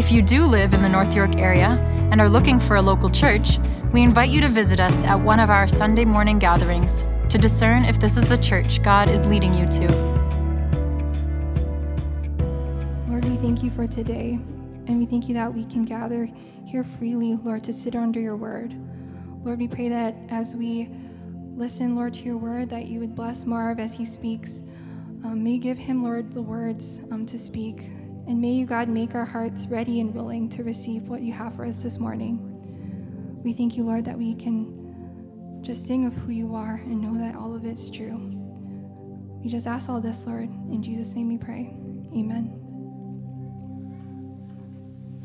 If you do live in the North York area and are looking for a local church, we invite you to visit us at one of our Sunday morning gatherings to discern if this is the church God is leading you to. Lord, we thank you for today, and we thank you that we can gather here freely, Lord, to sit under your word. Lord, we pray that as we listen, Lord, to your word, that you would bless Marv as he speaks. Um, may you give him, Lord, the words um, to speak. And may you, God, make our hearts ready and willing to receive what you have for us this morning. We thank you, Lord, that we can just sing of who you are and know that all of it's true. We just ask all this, Lord. In Jesus' name we pray. Amen.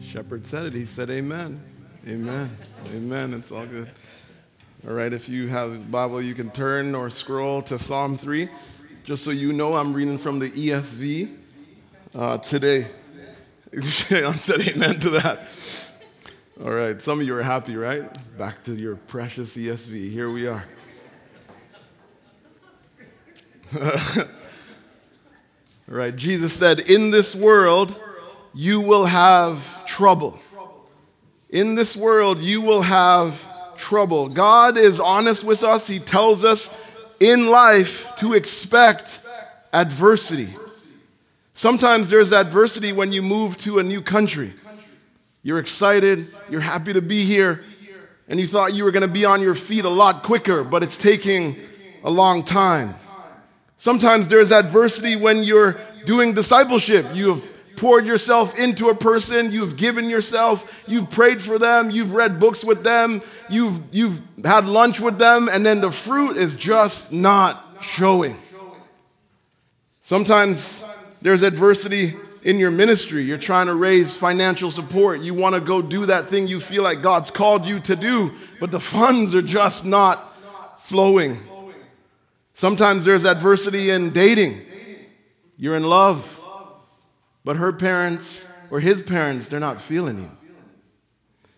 Shepherd said it. He said, Amen. Amen. Amen. It's all good. All right, if you have a Bible, you can turn or scroll to Psalm 3. Just so you know, I'm reading from the ESV uh, today. I said amen to that. All right, some of you are happy, right? Back to your precious ESV. Here we are. All right, Jesus said, In this world, you will have trouble. In this world, you will have trouble. God is honest with us. He tells us in life to expect adversity. Sometimes there's adversity when you move to a new country. You're excited, you're happy to be here, and you thought you were going to be on your feet a lot quicker, but it's taking a long time. Sometimes there's adversity when you're doing discipleship. You have poured yourself into a person, you've given yourself, you've prayed for them, you've read books with them, you've, you've had lunch with them, and then the fruit is just not showing. Sometimes there's adversity in your ministry. You're trying to raise financial support. You want to go do that thing you feel like God's called you to do, but the funds are just not flowing. Sometimes there's adversity in dating. You're in love but her parents or his parents, they're not feeling you.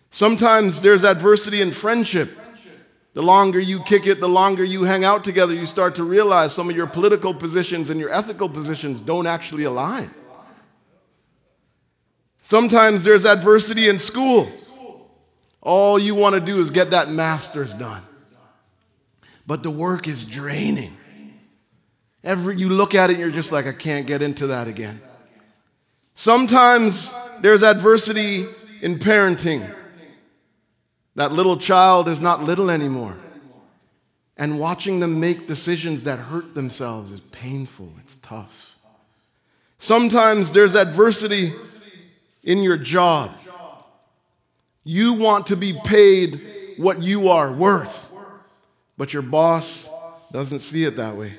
Sometimes there's adversity in friendship. The longer you kick it, the longer you hang out together, you start to realize some of your political positions and your ethical positions don't actually align. Sometimes there's adversity in school. All you want to do is get that master's done. But the work is draining. Every you look at it and you're just like, I can't get into that again. Sometimes there's adversity in parenting. That little child is not little anymore. And watching them make decisions that hurt themselves is painful, it's tough. Sometimes there's adversity in your job. You want to be paid what you are worth, but your boss doesn't see it that way.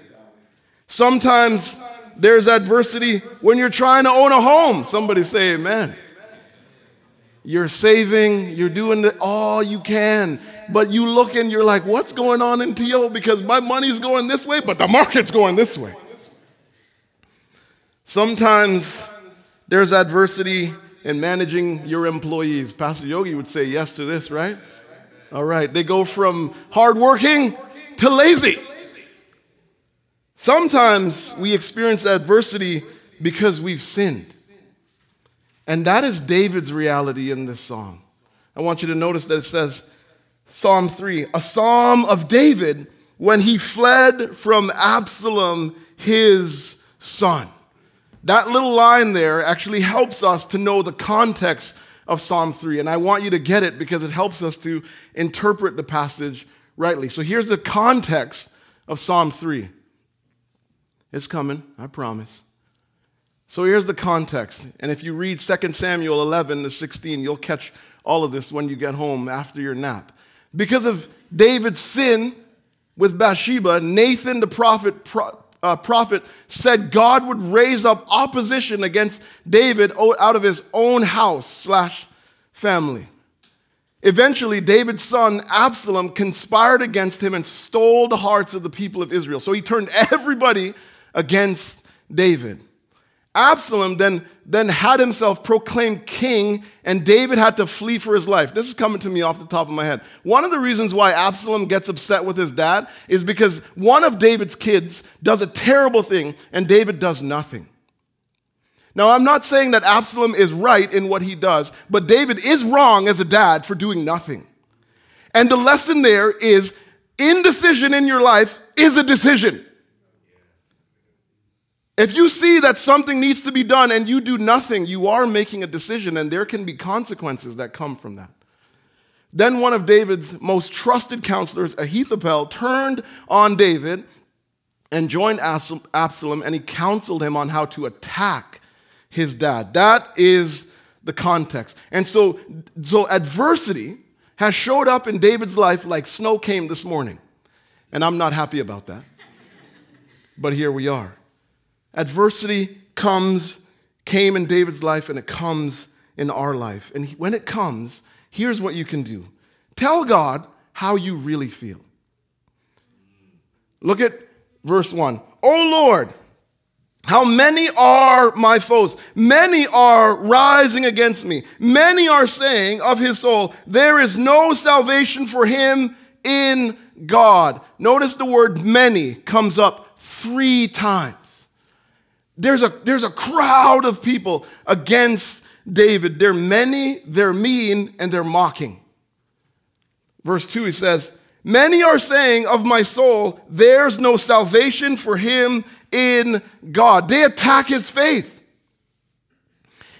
Sometimes there's adversity when you're trying to own a home. Somebody say amen. You're saving, you're doing all you can, but you look and you're like, what's going on in TO? Because my money's going this way, but the market's going this way. Sometimes there's adversity in managing your employees. Pastor Yogi would say yes to this, right? All right, they go from hardworking to lazy. Sometimes we experience adversity because we've sinned. And that is David's reality in this psalm. I want you to notice that it says, Psalm 3, a psalm of David when he fled from Absalom, his son. That little line there actually helps us to know the context of Psalm 3. And I want you to get it because it helps us to interpret the passage rightly. So here's the context of Psalm 3. It's coming, I promise. So here's the context. And if you read 2 Samuel 11 to 16, you'll catch all of this when you get home after your nap. Because of David's sin with Bathsheba, Nathan the prophet, pro, uh, prophet said God would raise up opposition against David out of his own house slash family. Eventually, David's son Absalom conspired against him and stole the hearts of the people of Israel. So he turned everybody against David. Absalom then, then had himself proclaimed king, and David had to flee for his life. This is coming to me off the top of my head. One of the reasons why Absalom gets upset with his dad is because one of David's kids does a terrible thing, and David does nothing. Now, I'm not saying that Absalom is right in what he does, but David is wrong as a dad for doing nothing. And the lesson there is indecision in your life is a decision. If you see that something needs to be done and you do nothing, you are making a decision, and there can be consequences that come from that. Then one of David's most trusted counselors, Ahithophel, turned on David and joined Absalom, and he counseled him on how to attack his dad. That is the context. And so, so adversity has showed up in David's life like snow came this morning. And I'm not happy about that. But here we are. Adversity comes, came in David's life, and it comes in our life. And when it comes, here's what you can do tell God how you really feel. Look at verse 1. Oh Lord, how many are my foes? Many are rising against me. Many are saying of his soul, There is no salvation for him in God. Notice the word many comes up three times. There's a, there's a crowd of people against David. They're many, they're mean, and they're mocking. Verse 2, he says, Many are saying of my soul, There's no salvation for him in God. They attack his faith.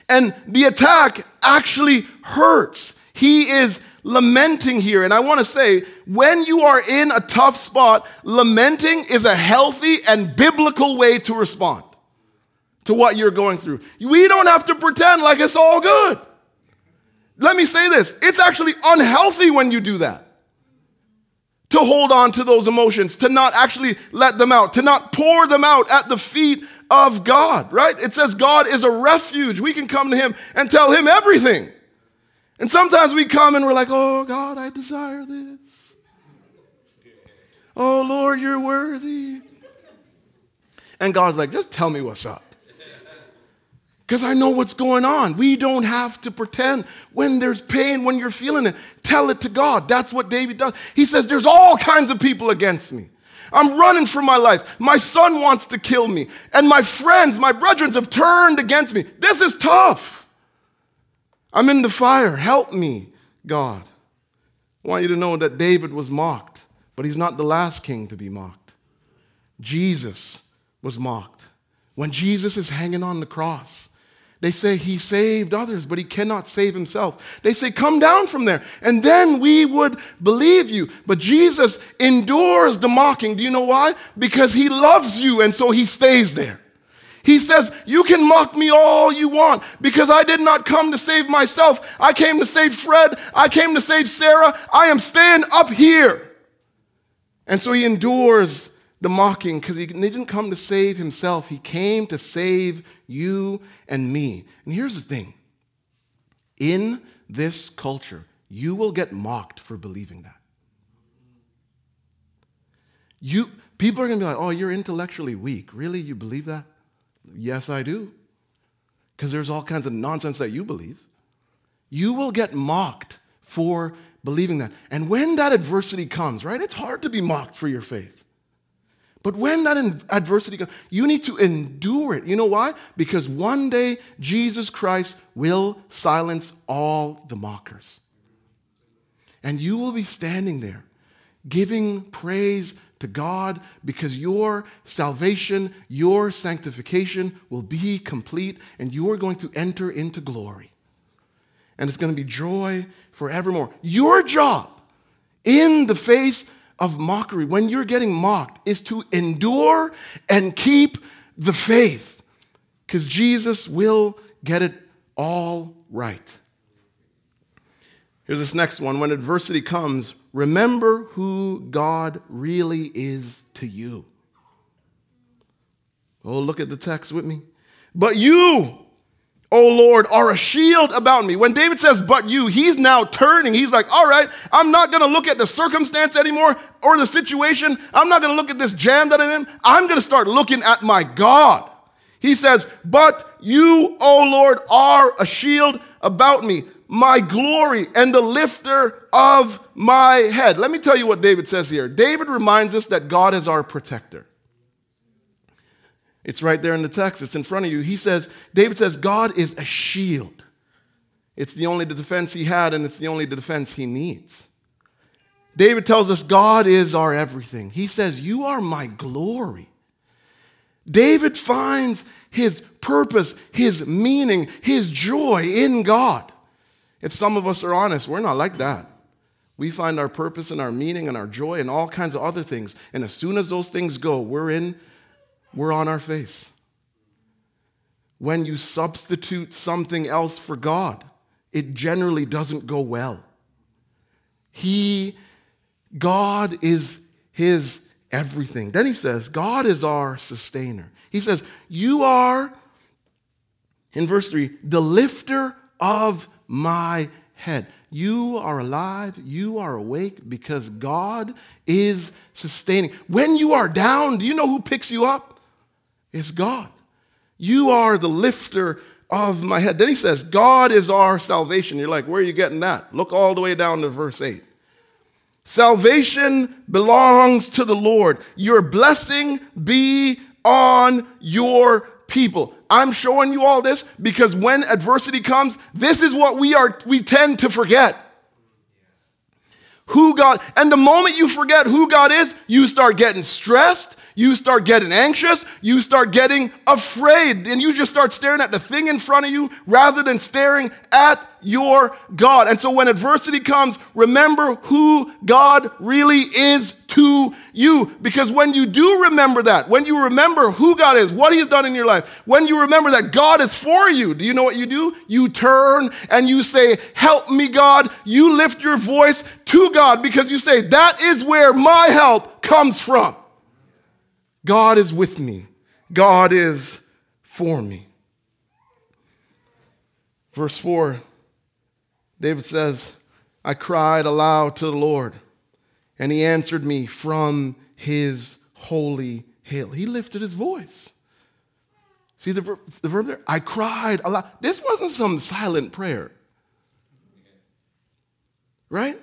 And the attack actually hurts. He is lamenting here. And I want to say, when you are in a tough spot, lamenting is a healthy and biblical way to respond to what you're going through. We don't have to pretend like it's all good. Let me say this it's actually unhealthy when you do that to hold on to those emotions, to not actually let them out, to not pour them out at the feet of God, right? It says God is a refuge. We can come to Him and tell Him everything. And sometimes we come and we're like, oh, God, I desire this. Oh, Lord, you're worthy. And God's like, just tell me what's up because I know what's going on. We don't have to pretend when there's pain, when you're feeling it. Tell it to God. That's what David does. He says, There's all kinds of people against me. I'm running for my life. My son wants to kill me. And my friends, my brethren have turned against me. This is tough. I'm in the fire. Help me, God. I want you to know that David was mocked, but he's not the last king to be mocked. Jesus was mocked. When Jesus is hanging on the cross, they say he saved others, but he cannot save himself. They say, Come down from there, and then we would believe you. But Jesus endures the mocking. Do you know why? Because he loves you, and so he stays there. He says, You can mock me all you want because I did not come to save myself. I came to save Fred. I came to save Sarah. I am staying up here. And so he endures the mocking because he didn't come to save himself. He came to save you and me. And here's the thing in this culture, you will get mocked for believing that. You, people are going to be like, oh, you're intellectually weak. Really? You believe that? Yes, I do. Because there's all kinds of nonsense that you believe. You will get mocked for believing that. And when that adversity comes, right, it's hard to be mocked for your faith. But when that adversity comes, you need to endure it. You know why? Because one day Jesus Christ will silence all the mockers. And you will be standing there giving praise to God because your salvation, your sanctification will be complete and you are going to enter into glory. And it's going to be joy forevermore. Your job in the face of mockery, when you're getting mocked, is to endure and keep the faith because Jesus will get it all right. Here's this next one. When adversity comes, remember who God really is to you. Oh, look at the text with me. But you, O Lord, are a shield about me. When David says, but you, he's now turning. He's like, all right, I'm not going to look at the circumstance anymore or the situation. I'm not going to look at this jam that I'm in. I'm going to start looking at my God. He says, but you, O Lord, are a shield about me, my glory and the lifter of my head. Let me tell you what David says here. David reminds us that God is our protector. It's right there in the text, it's in front of you. He says, David says, God is a shield. It's the only defense he had, and it's the only defense he needs. David tells us God is our everything. He says, You are my glory. David finds his purpose, his meaning, his joy in God. If some of us are honest, we're not like that. We find our purpose and our meaning and our joy and all kinds of other things. And as soon as those things go, we're in we're on our face. When you substitute something else for God, it generally doesn't go well. He, God is his everything. Then he says, God is our sustainer. He says, You are, in verse 3, the lifter of my head. You are alive, you are awake because God is sustaining. When you are down, do you know who picks you up? Is God. You are the lifter of my head. Then he says, God is our salvation. You're like, where are you getting that? Look all the way down to verse 8. Salvation belongs to the Lord. Your blessing be on your people. I'm showing you all this because when adversity comes, this is what we are we tend to forget. Who God, and the moment you forget who God is, you start getting stressed, you start getting anxious, you start getting afraid, and you just start staring at the thing in front of you rather than staring at your God. And so when adversity comes, remember who God really is to you. Because when you do remember that, when you remember who God is, what He's done in your life, when you remember that God is for you, do you know what you do? You turn and you say, Help me, God. You lift your voice to God because you say, That is where my help comes from. God is with me. God is for me. Verse 4, David says, I cried aloud to the Lord, and he answered me from his holy hill. He lifted his voice. See the verb, the verb there? I cried aloud. This wasn't some silent prayer. Right?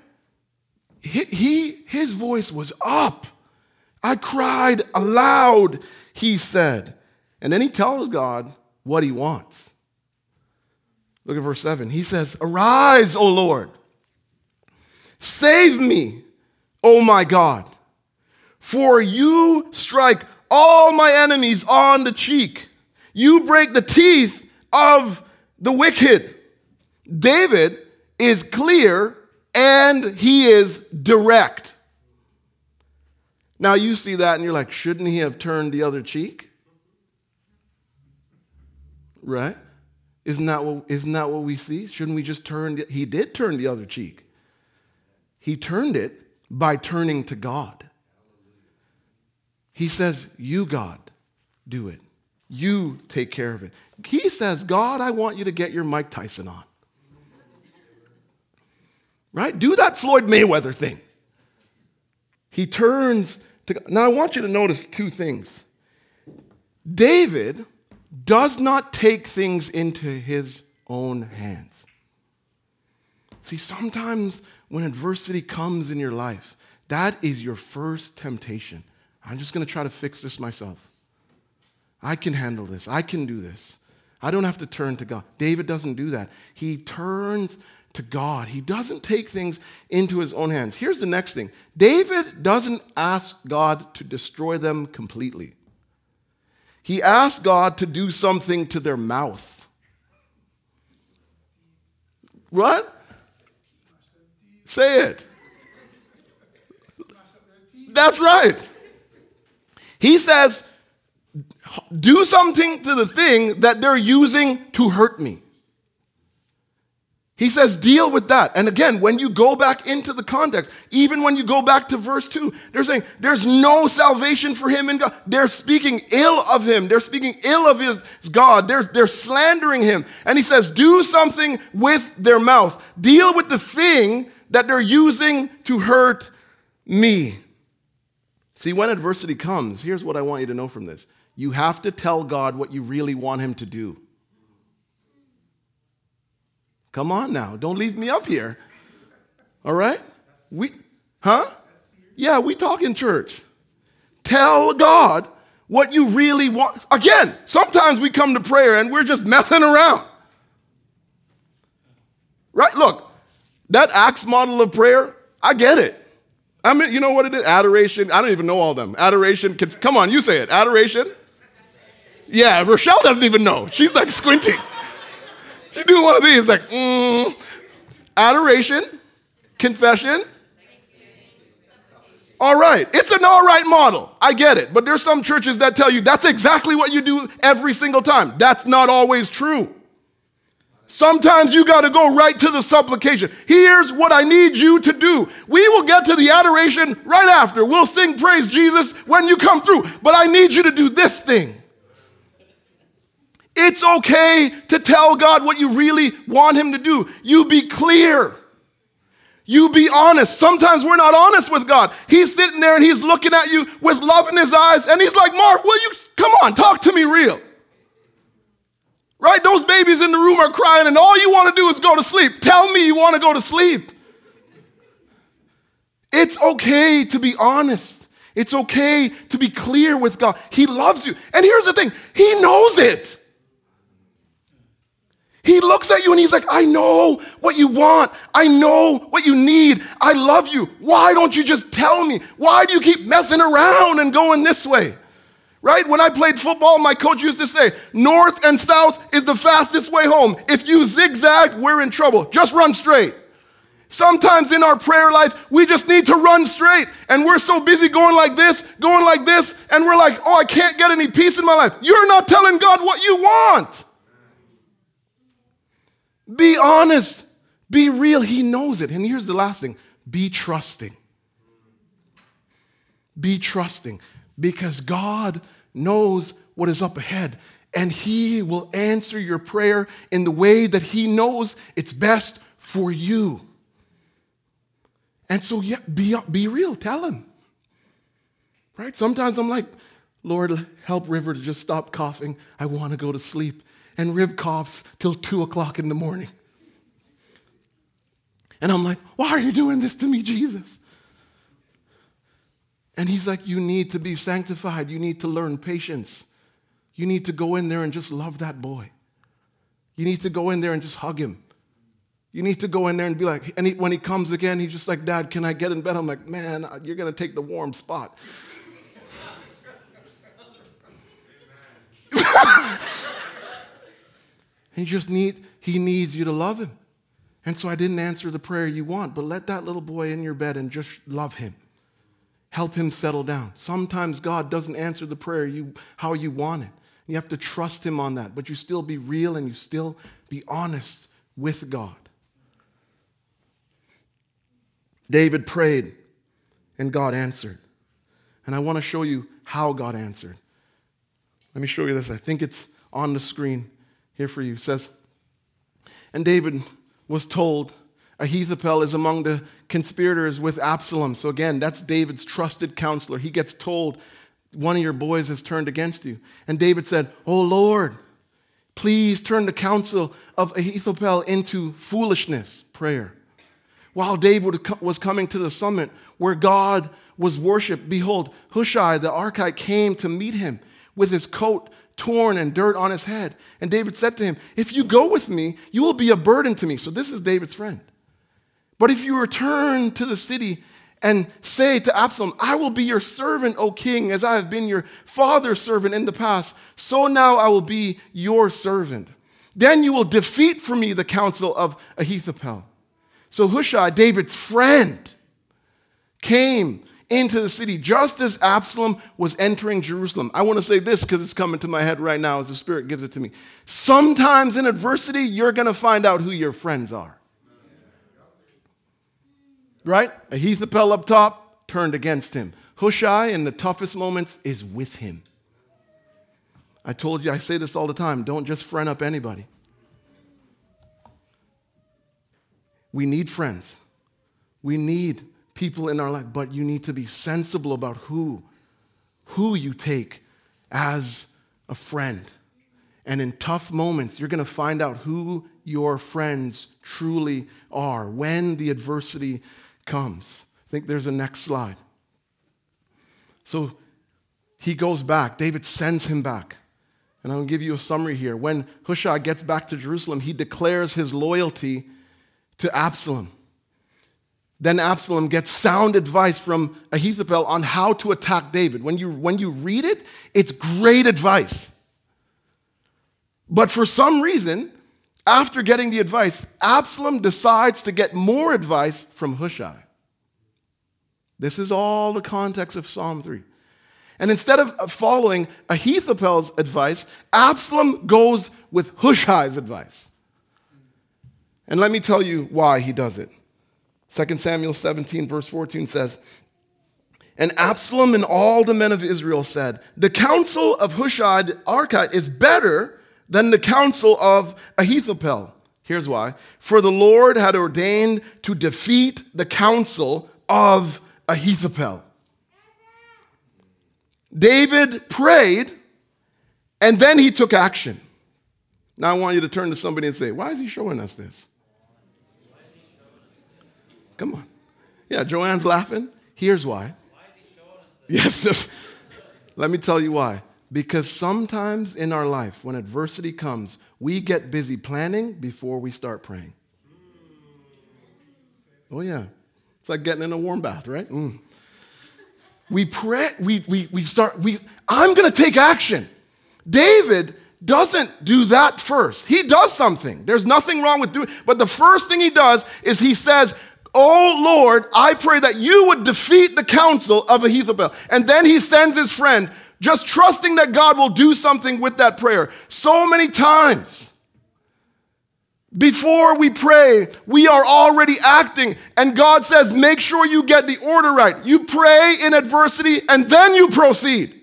He, his voice was up. I cried aloud, he said. And then he tells God what he wants. Look at verse 7. He says, Arise, O Lord. Save me, O my God. For you strike all my enemies on the cheek. You break the teeth of the wicked. David is clear and he is direct. Now you see that and you're like, shouldn't he have turned the other cheek? Right? Isn't that what, isn't that what we see? Shouldn't we just turn? The, he did turn the other cheek. He turned it by turning to God. He says, You, God, do it. You take care of it. He says, God, I want you to get your Mike Tyson on. Right? Do that Floyd Mayweather thing. He turns to. Now, I want you to notice two things. David does not take things into his own hands. See, sometimes when adversity comes in your life, that is your first temptation. I'm just going to try to fix this myself. I can handle this. I can do this. I don't have to turn to God. David doesn't do that. He turns to God. He doesn't take things into his own hands. Here's the next thing David doesn't ask God to destroy them completely, he asks God to do something to their mouth. What? Say it. That's right. He says, do something to the thing that they're using to hurt me. He says, deal with that. And again, when you go back into the context, even when you go back to verse 2, they're saying there's no salvation for him in God. They're speaking ill of him. They're speaking ill of his God. They're, they're slandering him. And he says, do something with their mouth. Deal with the thing that they're using to hurt me. See, when adversity comes, here's what I want you to know from this you have to tell God what you really want him to do. Come on now, don't leave me up here. All right? We huh? Yeah, we talk in church. Tell God what you really want. Again, sometimes we come to prayer and we're just messing around. Right? Look, that Acts model of prayer, I get it. I mean, you know what it is? Adoration. I don't even know all them. Adoration. Come on, you say it. Adoration. Yeah, Rochelle doesn't even know. She's like squinting. She do one of these, like, mm, adoration, confession. All right, it's an all right model. I get it. But there's some churches that tell you that's exactly what you do every single time. That's not always true. Sometimes you got to go right to the supplication. Here's what I need you to do. We will get to the adoration right after. We'll sing praise Jesus when you come through. But I need you to do this thing. It's okay to tell God what you really want Him to do. You be clear. You be honest. Sometimes we're not honest with God. He's sitting there and He's looking at you with love in His eyes, and He's like, Mark, will you come on, talk to me real? Right? Those babies in the room are crying, and all you want to do is go to sleep. Tell me you want to go to sleep. It's okay to be honest. It's okay to be clear with God. He loves you. And here's the thing He knows it. He looks at you and he's like, I know what you want. I know what you need. I love you. Why don't you just tell me? Why do you keep messing around and going this way? Right? When I played football, my coach used to say, North and south is the fastest way home. If you zigzag, we're in trouble. Just run straight. Sometimes in our prayer life, we just need to run straight. And we're so busy going like this, going like this, and we're like, oh, I can't get any peace in my life. You're not telling God what you want. Be honest. Be real. He knows it. And here's the last thing be trusting. Be trusting because God knows what is up ahead and He will answer your prayer in the way that He knows it's best for you. And so, yeah, be, be real. Tell Him. Right? Sometimes I'm like, Lord, help River to just stop coughing. I want to go to sleep and Rib coughs till two o'clock in the morning. And I'm like, why are you doing this to me, Jesus? And he's like, you need to be sanctified. You need to learn patience. You need to go in there and just love that boy. You need to go in there and just hug him. You need to go in there and be like, and he, when he comes again, he's just like, Dad, can I get in bed? I'm like, man, you're going to take the warm spot. He just need, he needs you to love him. And so I didn't answer the prayer you want, but let that little boy in your bed and just love him. Help him settle down. Sometimes God doesn't answer the prayer you, how you want it. You have to trust him on that, but you still be real and you still be honest with God. David prayed and God answered. And I want to show you how God answered. Let me show you this. I think it's on the screen here for you. It says, And David was told, Ahithophel is among the conspirators with Absalom. So again, that's David's trusted counselor. He gets told, One of your boys has turned against you. And David said, Oh Lord, please turn the counsel of Ahithophel into foolishness, prayer. While David was coming to the summit where God was worshiped, behold, Hushai the Archite came to meet him with his coat torn and dirt on his head. And David said to him, If you go with me, you will be a burden to me. So this is David's friend. But if you return to the city and say to Absalom, I will be your servant, O king, as I have been your father's servant in the past, so now I will be your servant. Then you will defeat for me the counsel of Ahithophel. So Hushai, David's friend, came into the city just as Absalom was entering Jerusalem. I want to say this because it's coming to my head right now as the Spirit gives it to me. Sometimes in adversity, you're going to find out who your friends are. right? Ahithophel up top turned against him. Hushai, in the toughest moments, is with him. I told you, I say this all the time don't just friend up anybody. We need friends. We need people in our life, but you need to be sensible about who, who you take as a friend. And in tough moments, you're going to find out who your friends truly are when the adversity comes. I think there's a next slide. So he goes back. David sends him back. And I'll give you a summary here. When Hushai gets back to Jerusalem, he declares his loyalty to Absalom. Then Absalom gets sound advice from Ahithophel on how to attack David. When you, when you read it, it's great advice. But for some reason, after getting the advice, Absalom decides to get more advice from Hushai. This is all the context of Psalm 3. And instead of following Ahithophel's advice, Absalom goes with Hushai's advice. And let me tell you why he does it. 2 Samuel 17, verse 14 says, And Absalom and all the men of Israel said, The counsel of Hushai the Archite is better than the counsel of Ahithophel. Here's why. For the Lord had ordained to defeat the counsel of Ahithophel. David prayed and then he took action. Now I want you to turn to somebody and say, Why is he showing us this? Come on. Yeah, Joanne's laughing. Here's why. Yes, just let me tell you why. Because sometimes in our life, when adversity comes, we get busy planning before we start praying. Oh, yeah. It's like getting in a warm bath, right? Mm. We pray, we, we, we start, we, I'm going to take action. David doesn't do that first. He does something. There's nothing wrong with doing, but the first thing he does is he says, Oh Lord, I pray that you would defeat the counsel of Ahithophel. And then he sends his friend, just trusting that God will do something with that prayer. So many times, before we pray, we are already acting. And God says, make sure you get the order right. You pray in adversity and then you proceed.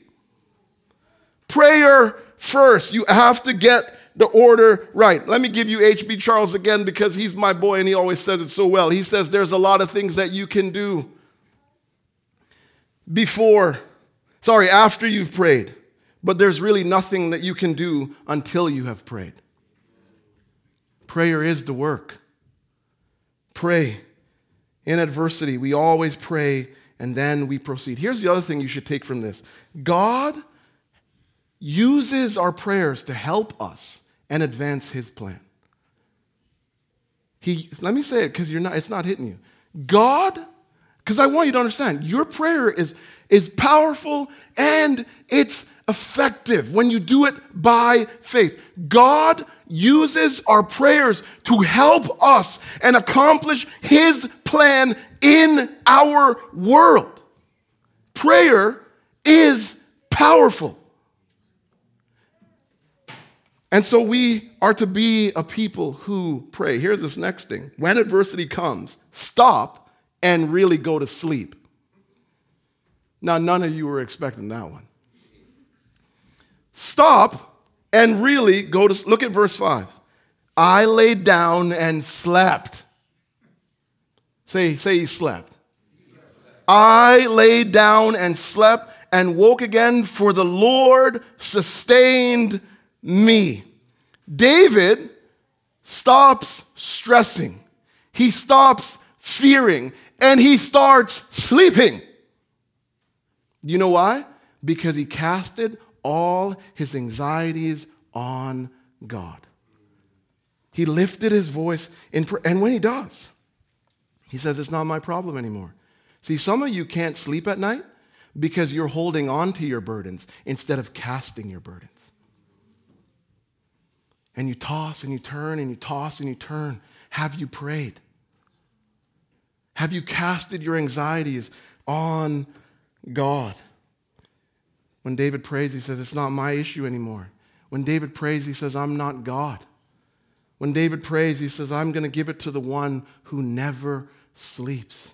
Prayer first. You have to get the order right. Let me give you H.B. Charles again because he's my boy and he always says it so well. He says there's a lot of things that you can do before, sorry, after you've prayed, but there's really nothing that you can do until you have prayed. Prayer is the work. Pray in adversity. We always pray and then we proceed. Here's the other thing you should take from this God uses our prayers to help us and advance his plan. He, let me say it because you're not, it's not hitting you. God, because I want you to understand, your prayer is, is powerful and it's effective when you do it by faith. God uses our prayers to help us and accomplish his plan in our world. Prayer is powerful. And so we are to be a people who pray. Here's this next thing when adversity comes, stop and really go to sleep. Now, none of you were expecting that one. Stop and really go to look at verse 5. I laid down and slept. Say, say he slept. I laid down and slept and woke again, for the Lord sustained me. David stops stressing, he stops fearing, and he starts sleeping. You know why? Because he casted all his anxieties on God. He lifted his voice in prayer, and when he does, he says, It's not my problem anymore. See, some of you can't sleep at night because you're holding on to your burdens instead of casting your burdens and you toss and you turn and you toss and you turn. Have you prayed? Have you casted your anxieties on God? When David prays, he says, It's not my issue anymore. When David prays, he says, I'm not God. When David prays, he says, I'm going to give it to the one who never sleeps.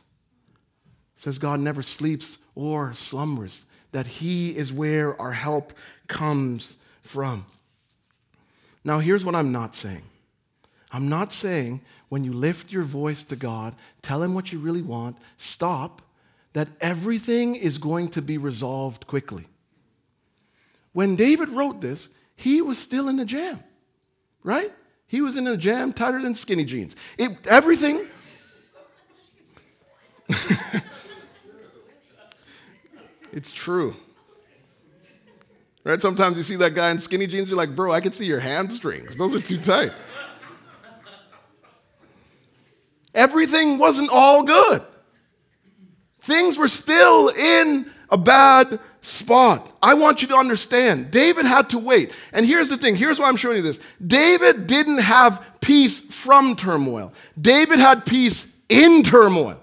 says God never sleeps or slumbers, that He is where our help comes from. Now, here's what I'm not saying I'm not saying when you lift your voice to God, tell Him what you really want, stop, that everything is going to be resolved quickly. When David wrote this, he was still in a jam, right? He was in a jam tighter than skinny jeans. It, everything. It's true. Right? Sometimes you see that guy in skinny jeans, you're like, bro, I can see your hamstrings. Those are too tight. Everything wasn't all good. Things were still in a bad spot. I want you to understand. David had to wait. And here's the thing here's why I'm showing you this David didn't have peace from turmoil, David had peace in turmoil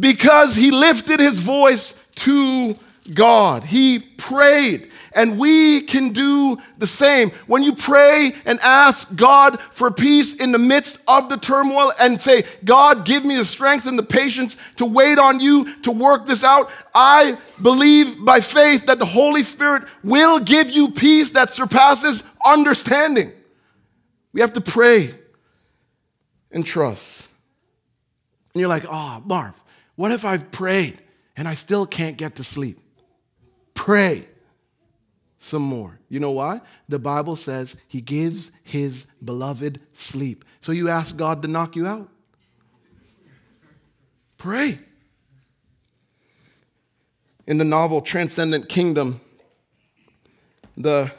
because he lifted his voice to God. He prayed. And we can do the same. When you pray and ask God for peace in the midst of the turmoil and say, God, give me the strength and the patience to wait on you to work this out, I believe by faith that the Holy Spirit will give you peace that surpasses understanding. We have to pray and trust. And you're like, ah, oh, Marv, what if I've prayed and I still can't get to sleep? Pray some more. You know why? The Bible says he gives his beloved sleep. So you ask God to knock you out? Pray. In the novel Transcendent Kingdom, the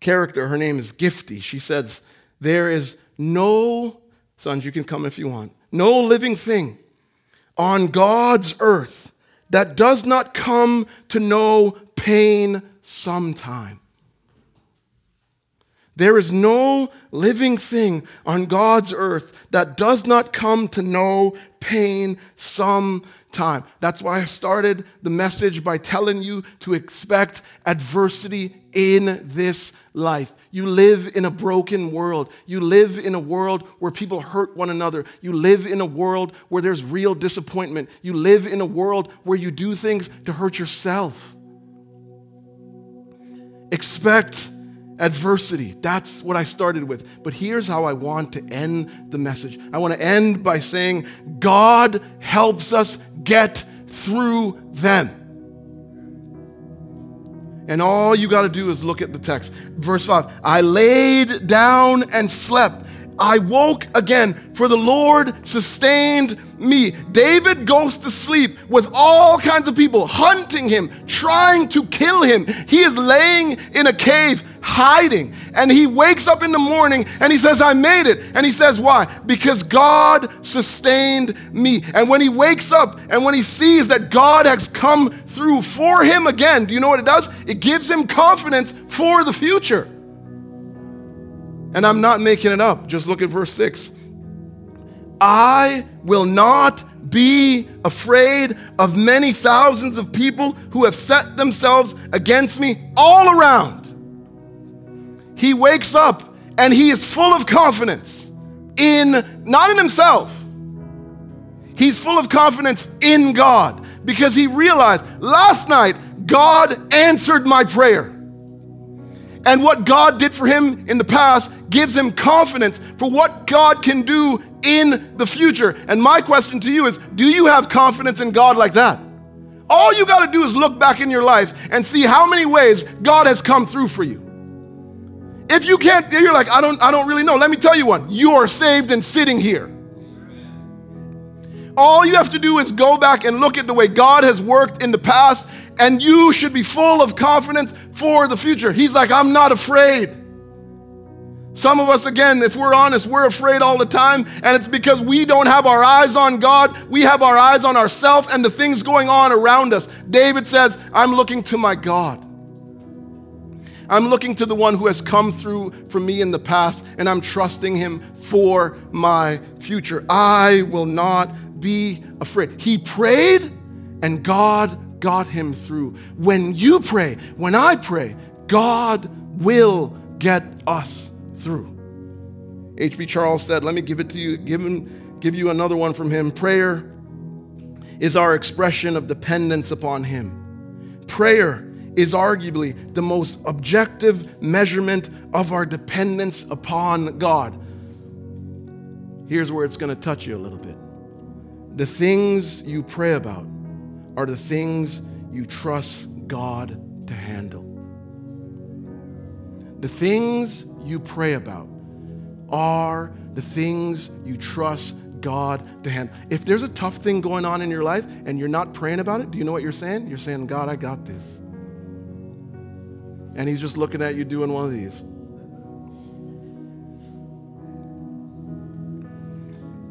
character, her name is Gifty, she says, There is no, sons, you can come if you want, no living thing on God's earth that does not come to know pain sometime. There is no living thing on God's earth that does not come to know pain sometime. That's why I started the message by telling you to expect adversity in this life. You live in a broken world. You live in a world where people hurt one another. You live in a world where there's real disappointment. You live in a world where you do things to hurt yourself. Expect adversity. That's what I started with. But here's how I want to end the message I want to end by saying, God helps us get through them. And all you got to do is look at the text. Verse 5 I laid down and slept. I woke again, for the Lord sustained me. David goes to sleep with all kinds of people hunting him, trying to kill him. He is laying in a cave, hiding. And he wakes up in the morning and he says, I made it. And he says, Why? Because God sustained me. And when he wakes up and when he sees that God has come through for him again, do you know what it does? It gives him confidence for the future. And I'm not making it up. Just look at verse 6. I will not be afraid of many thousands of people who have set themselves against me all around. He wakes up and he is full of confidence in, not in himself, he's full of confidence in God because he realized last night God answered my prayer. And what God did for him in the past gives him confidence for what God can do in the future. And my question to you is do you have confidence in God like that? All you got to do is look back in your life and see how many ways God has come through for you. If you can't, you're like, I don't, I don't really know. Let me tell you one. You are saved and sitting here. All you have to do is go back and look at the way God has worked in the past and you should be full of confidence for the future. He's like, I'm not afraid. Some of us, again, if we're honest, we're afraid all the time, and it's because we don't have our eyes on God. We have our eyes on ourselves and the things going on around us. David says, I'm looking to my God. I'm looking to the one who has come through for me in the past, and I'm trusting him for my future. I will not be afraid. He prayed, and God got him through. When you pray, when I pray, God will get us through. H.B. Charles said, let me give it to you, give, him, give you another one from him. Prayer is our expression of dependence upon Him. Prayer is arguably the most objective measurement of our dependence upon God. Here's where it's going to touch you a little bit. The things you pray about are the things you trust God to handle. The things you pray about are the things you trust God to handle. If there's a tough thing going on in your life and you're not praying about it, do you know what you're saying? You're saying, God, I got this. And He's just looking at you doing one of these.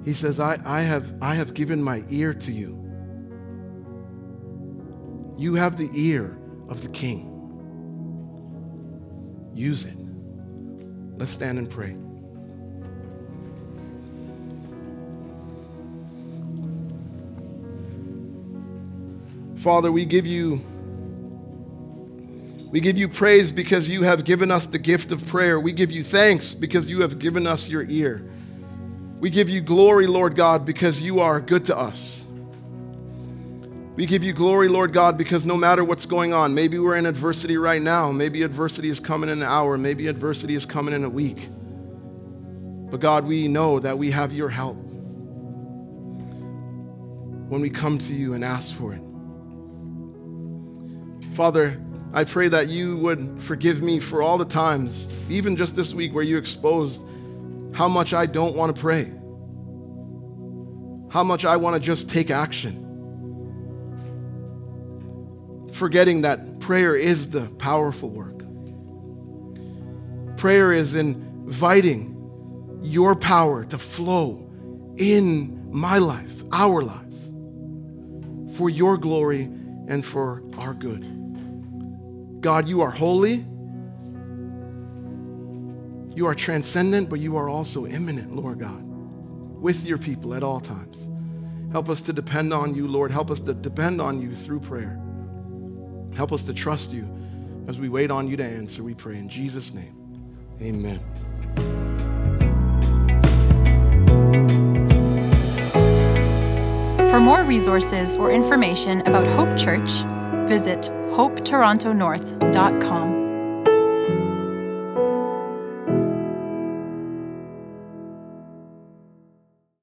He says, I, I, have, I have given my ear to you. You have the ear of the king. Use it. Let's stand and pray. Father, we give you we give you praise because you have given us the gift of prayer. We give you thanks because you have given us your ear. We give you glory, Lord God, because you are good to us. We give you glory, Lord God, because no matter what's going on, maybe we're in adversity right now, maybe adversity is coming in an hour, maybe adversity is coming in a week. But God, we know that we have your help when we come to you and ask for it. Father, I pray that you would forgive me for all the times, even just this week, where you exposed how much I don't want to pray, how much I want to just take action. Forgetting that prayer is the powerful work. Prayer is inviting your power to flow in my life, our lives, for your glory and for our good. God, you are holy. You are transcendent, but you are also immanent, Lord God, with your people at all times. Help us to depend on you, Lord. Help us to depend on you through prayer. Help us to trust you as we wait on you to answer, we pray in Jesus' name. Amen. For more resources or information about Hope Church, visit hopetorontonorth.com.